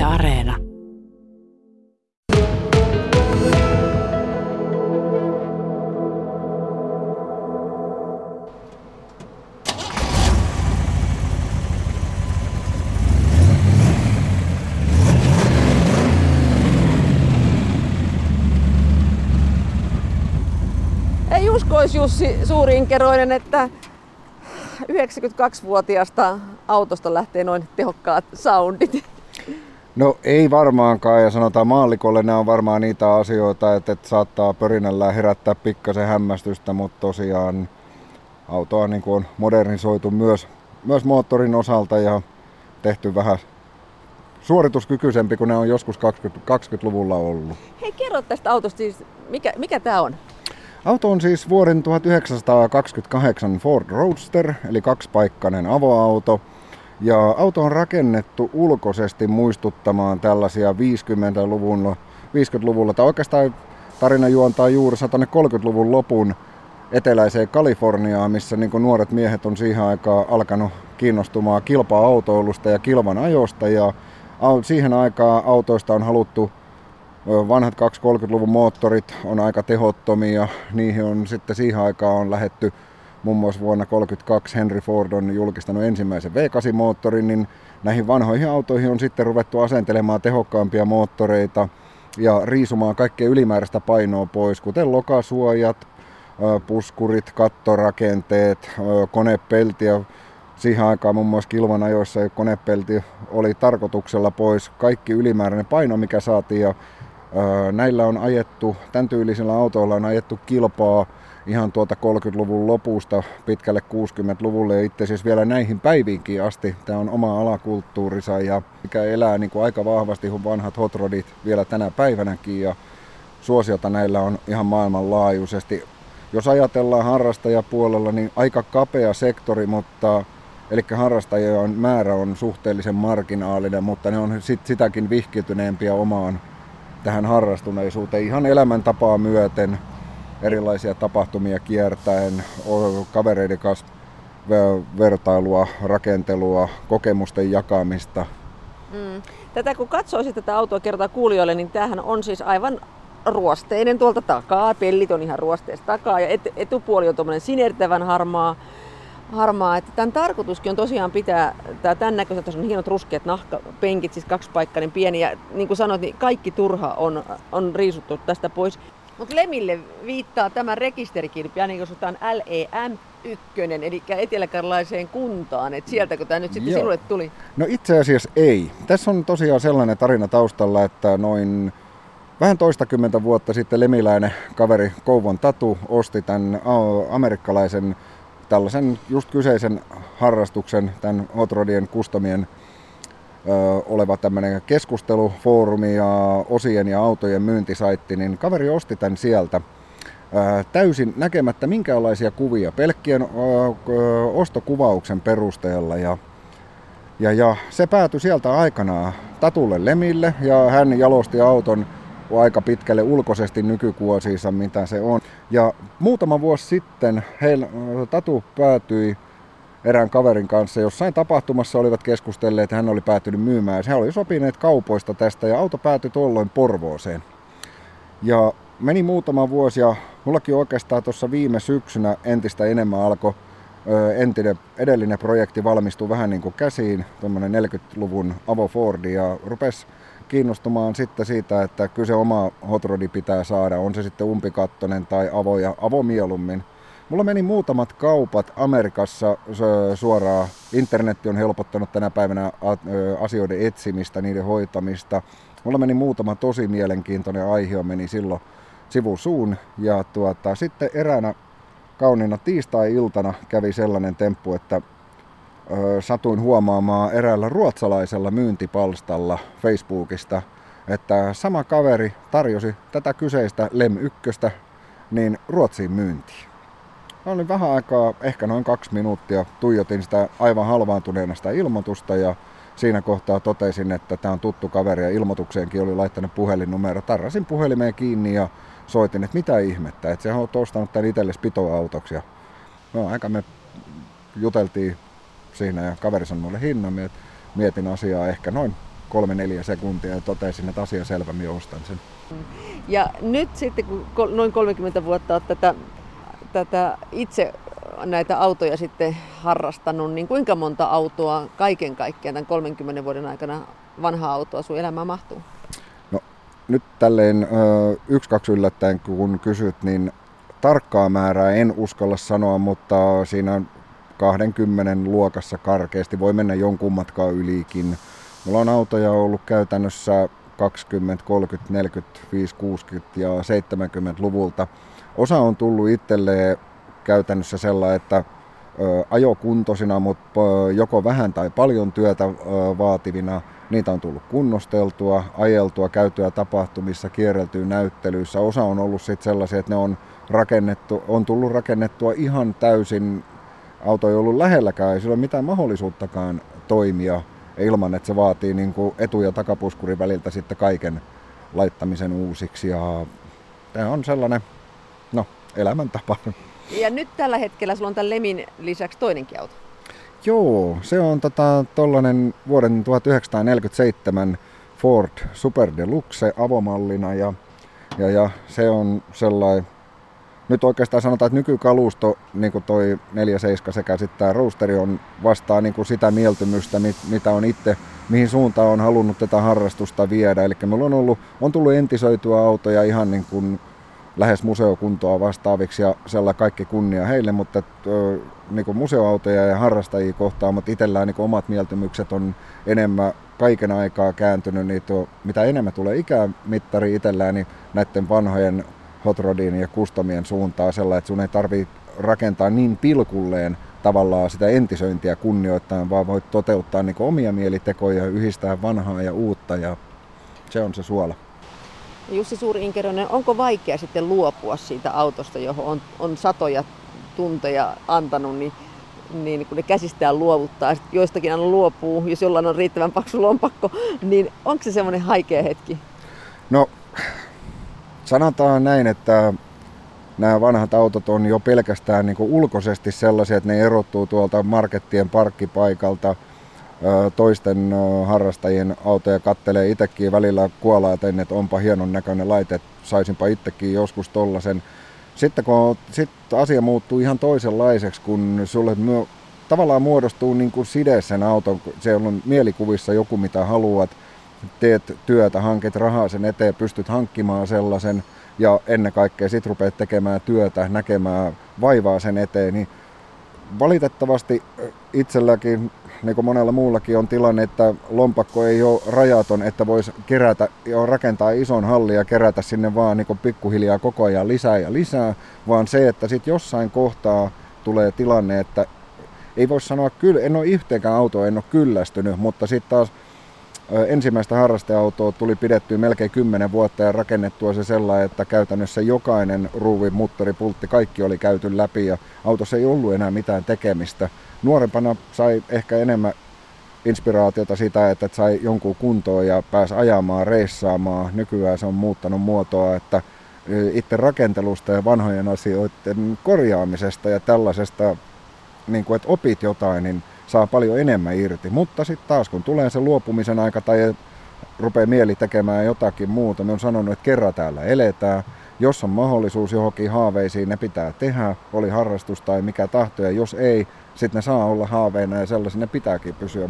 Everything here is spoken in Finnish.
Yle Areena. Ei uskoisi Jussi Suurinkeroinen, että 92-vuotiaasta autosta lähtee noin tehokkaat soundit. No ei varmaankaan ja sanotaan maallikolle nämä on varmaan niitä asioita, että, että saattaa pörinällä herättää pikkasen hämmästystä, mutta tosiaan autoa niin kuin on modernisoitu myös, myös moottorin osalta ja tehty vähän suorituskykyisempi kuin ne on joskus 20, 20-luvulla ollut. Hei, kerro tästä autosta siis, mikä, mikä tämä on? Auto on siis vuoden 1928 Ford Roadster, eli kaksipaikkainen avoauto. Ja auto on rakennettu ulkoisesti muistuttamaan tällaisia 50-luvun, 50-luvulla, tai oikeastaan tarina juontaa juuri 30-luvun lopun eteläiseen Kaliforniaan, missä niin nuoret miehet on siihen aikaan alkanut kiinnostumaan kilpa-autoilusta ja kilvan ajosta. Ja siihen aikaan autoista on haluttu vanhat 230-luvun moottorit on aika tehottomia. Niihin on sitten siihen aikaan on lähetty muun muassa vuonna 1932 Henry Ford on julkistanut ensimmäisen V8-moottorin, niin näihin vanhoihin autoihin on sitten ruvettu asentelemaan tehokkaampia moottoreita ja riisumaan kaikkea ylimääräistä painoa pois, kuten lokasuojat, puskurit, kattorakenteet, konepelti ja siihen aikaan muun muassa kilvan ajoissa konepelti oli tarkoituksella pois. Kaikki ylimääräinen paino, mikä saatiin ja Näillä on ajettu, tämän tyylisillä autoilla on ajettu kilpaa ihan tuota 30-luvun lopusta pitkälle 60-luvulle ja itse asiassa vielä näihin päiviinkin asti. Tämä on oma alakulttuurissa ja mikä elää niin kuin aika vahvasti kuin vanhat hotrodit vielä tänä päivänäkin ja suosiota näillä on ihan maailmanlaajuisesti. Jos ajatellaan harrastajapuolella, niin aika kapea sektori, mutta Eli harrastajien määrä on suhteellisen marginaalinen, mutta ne on sit sitäkin vihkiytyneempiä omaan tähän harrastuneisuuteen ihan elämäntapaa myöten, erilaisia tapahtumia kiertäen, kavereiden kanssa vertailua, rakentelua, kokemusten jakamista. Mm. Tätä kun katsoisit tätä autoa kertaa kuulijoille, niin tämähän on siis aivan ruosteinen tuolta takaa. Pellit on ihan ruosteesta takaa ja et, etupuoli on tuommoinen sinertävän harmaa harmaa. Että tämän tarkoituskin on tosiaan pitää tämä tämän näköiset, tässä on hienot ruskeat nahkapenkit, siis kaksipaikkainen pieni. Ja niin kuin sanoit, niin kaikki turha on, on riisuttu tästä pois. Mutta Lemille viittaa tämä rekisterikilpi, ainakin jos otetaan LEM 1, eli eteläkarlaiseen kuntaan, että sieltäkö tämä nyt sitten Joo. sinulle tuli? No itse asiassa ei. Tässä on tosiaan sellainen tarina taustalla, että noin vähän toistakymmentä vuotta sitten lemiläinen kaveri Kouvon Tatu osti tämän amerikkalaisen tällaisen just kyseisen harrastuksen, tämän Hot Rodien kustomien oleva tämmöinen keskustelufoorumi ja osien ja autojen myyntisaitti, niin kaveri osti tämän sieltä täysin näkemättä minkäänlaisia kuvia, pelkkien ostokuvauksen perusteella ja ja, ja se päätyi sieltä aikanaan Tatulle Lemille ja hän jalosti auton aika pitkälle ulkoisesti nykykuosiinsa, mitä se on. Ja muutama vuosi sitten heillä, Tatu päätyi erään kaverin kanssa jossain tapahtumassa olivat keskustelleet, että hän oli päätynyt myymään. He oli sopineet kaupoista tästä ja auto päätyi tuolloin Porvooseen. Ja meni muutama vuosi ja mullakin oikeastaan tuossa viime syksynä entistä enemmän alkoi entinen, edellinen projekti valmistui vähän niin kuin käsiin, tuommoinen 40-luvun Avo Fordi ja rupesi kiinnostumaan sitten siitä, että kyllä se oma hotrodi pitää saada, on se sitten umpikattonen tai avoja, avomielummin. Mulla meni muutamat kaupat Amerikassa suoraan. Internetti on helpottanut tänä päivänä asioiden etsimistä, niiden hoitamista. Mulla meni muutama tosi mielenkiintoinen aihe, meni silloin sivusuun. Ja tuota, sitten eräänä kauniina tiistai-iltana kävi sellainen temppu, että satuin huomaamaan eräällä ruotsalaisella myyntipalstalla Facebookista, että sama kaveri tarjosi tätä kyseistä LEM 1 niin Ruotsiin myyntiin. Mä olin vähän aikaa, ehkä noin kaksi minuuttia, tuijotin sitä aivan halvaantuneena sitä ilmoitusta ja siinä kohtaa totesin, että tämä on tuttu kaveri ja ilmoitukseenkin oli laittanut puhelinnumero. Tarrasin puhelimeen kiinni ja soitin, että mitä ihmettä, että se on ostanut tämän itsellesi pitoautoksi. Ja no, aika me juteltiin siinä ja kaveri sanoi mulle hinnan. Mietin asiaa ehkä noin kolme-neljä sekuntia ja totesin, että asia selvä, minä ostan sen. Ja nyt sitten, kun noin 30 vuotta olet tätä, tätä itse näitä autoja sitten harrastanut, niin kuinka monta autoa kaiken kaikkiaan tämän 30 vuoden aikana vanhaa autoa sun elämään mahtuu? No nyt tälleen yksi kaksi yllättäen kun kysyt, niin tarkkaa määrää en uskalla sanoa, mutta siinä 20 luokassa karkeasti voi mennä jonkun matkaa ylikin. Mulla on autoja ollut käytännössä 20, 30, 45, 60 ja 70-luvulta. Osa on tullut itselleen käytännössä sellainen, että ajokuntoisina, mutta joko vähän tai paljon työtä vaativina. Niitä on tullut kunnosteltua, ajeltua, käytyä tapahtumissa, kierreltyä näyttelyissä. Osa on ollut sitten sellaisia, että ne on, rakennettu, on tullut rakennettua ihan täysin. Auto ei ollut lähelläkään, ei sillä ole mitään mahdollisuuttakaan toimia ilman, että se vaatii niin kuin etu- ja takapuskurin väliltä sitten kaiken laittamisen uusiksi. Ja tämä on sellainen no, elämäntapa. Ja nyt tällä hetkellä sulla on tämän Lemin lisäksi toinenkin auto. Joo, se on tota, tollanen vuoden 1947 Ford Super Deluxe avomallina ja, ja, ja se on sellainen, nyt oikeastaan sanotaan, että nykykalusto, niin kuin toi 47 sekä sitten tämä roosteri on vastaa niin kuin sitä mieltymystä, mitä on itse, mihin suuntaan on halunnut tätä harrastusta viedä. Eli meillä on, ollut, on tullut entisöityä autoja ihan niin kuin lähes museokuntoa vastaaviksi ja sellainen kaikki kunnia heille, mutta niin museoautoja ja harrastajia kohtaan, mutta itsellään niin omat mieltymykset on enemmän kaiken aikaa kääntynyt, niin tuo, mitä enemmän tulee ikämittari itsellään, niin näiden vanhojen hot rodin ja kustomien suuntaan sellainen, että sun ei tarvii rakentaa niin pilkulleen tavallaan sitä entisöintiä kunnioittaa, vaan voit toteuttaa niin omia mielitekoja, yhdistää vanhaa ja uutta ja se on se suola. Jussi Suuri-Inkeronen, onko vaikea sitten luopua siitä autosta, johon on, on satoja tunteja antanut, niin, niin kun ne käsistään luovuttaa, joistakin aina luopuu, jos jollain on riittävän paksu lompakko, niin onko se semmoinen haikea hetki? No, sanotaan näin, että nämä vanhat autot on jo pelkästään niin ulkoisesti sellaisia, että ne erottuu tuolta markettien parkkipaikalta – toisten harrastajien autoja kattelee itsekin välillä kuolaaten, että onpa hienon näköinen laite, saisinpa itsekin joskus tollasen. Sitten kun sit asia muuttuu ihan toisenlaiseksi, kun sulle myö, tavallaan muodostuu niin kuin side sen auton, se on mielikuvissa joku mitä haluat, teet työtä, hankit rahaa sen eteen, pystyt hankkimaan sellaisen ja ennen kaikkea sit rupeat tekemään työtä, näkemään vaivaa sen eteen, niin valitettavasti itselläkin niin kuin monella muullakin on tilanne, että lompakko ei ole rajaton, että voisi kerätä, rakentaa ison hallin ja kerätä sinne vaan niin pikkuhiljaa koko ajan lisää ja lisää, vaan se, että sitten jossain kohtaa tulee tilanne, että ei voi sanoa kyllä, en ole yhteenkään autoa, en ole kyllästynyt, mutta sitten taas ensimmäistä harrasteautoa tuli pidettyä melkein 10 vuotta ja rakennettua se sellainen, että käytännössä jokainen ruuvi, muttori, pultti, kaikki oli käyty läpi ja autossa ei ollut enää mitään tekemistä. Nuorempana sai ehkä enemmän inspiraatiota sitä, että sai jonkun kuntoon ja pääsi ajamaan, reissaamaan. Nykyään se on muuttanut muotoa, että itse rakentelusta ja vanhojen asioiden korjaamisesta ja tällaisesta, niin kuin, että opit jotain, niin saa paljon enemmän irti. Mutta sitten taas kun tulee se luopumisen aika tai rupeaa mieli tekemään jotakin muuta, me on sanonut, että kerran täällä eletään. Jos on mahdollisuus johonkin haaveisiin, ne pitää tehdä, oli harrastus tai mikä tahto, ja jos ei, sitten ne saa olla haaveina ja sellaisia ne pitääkin pysyä.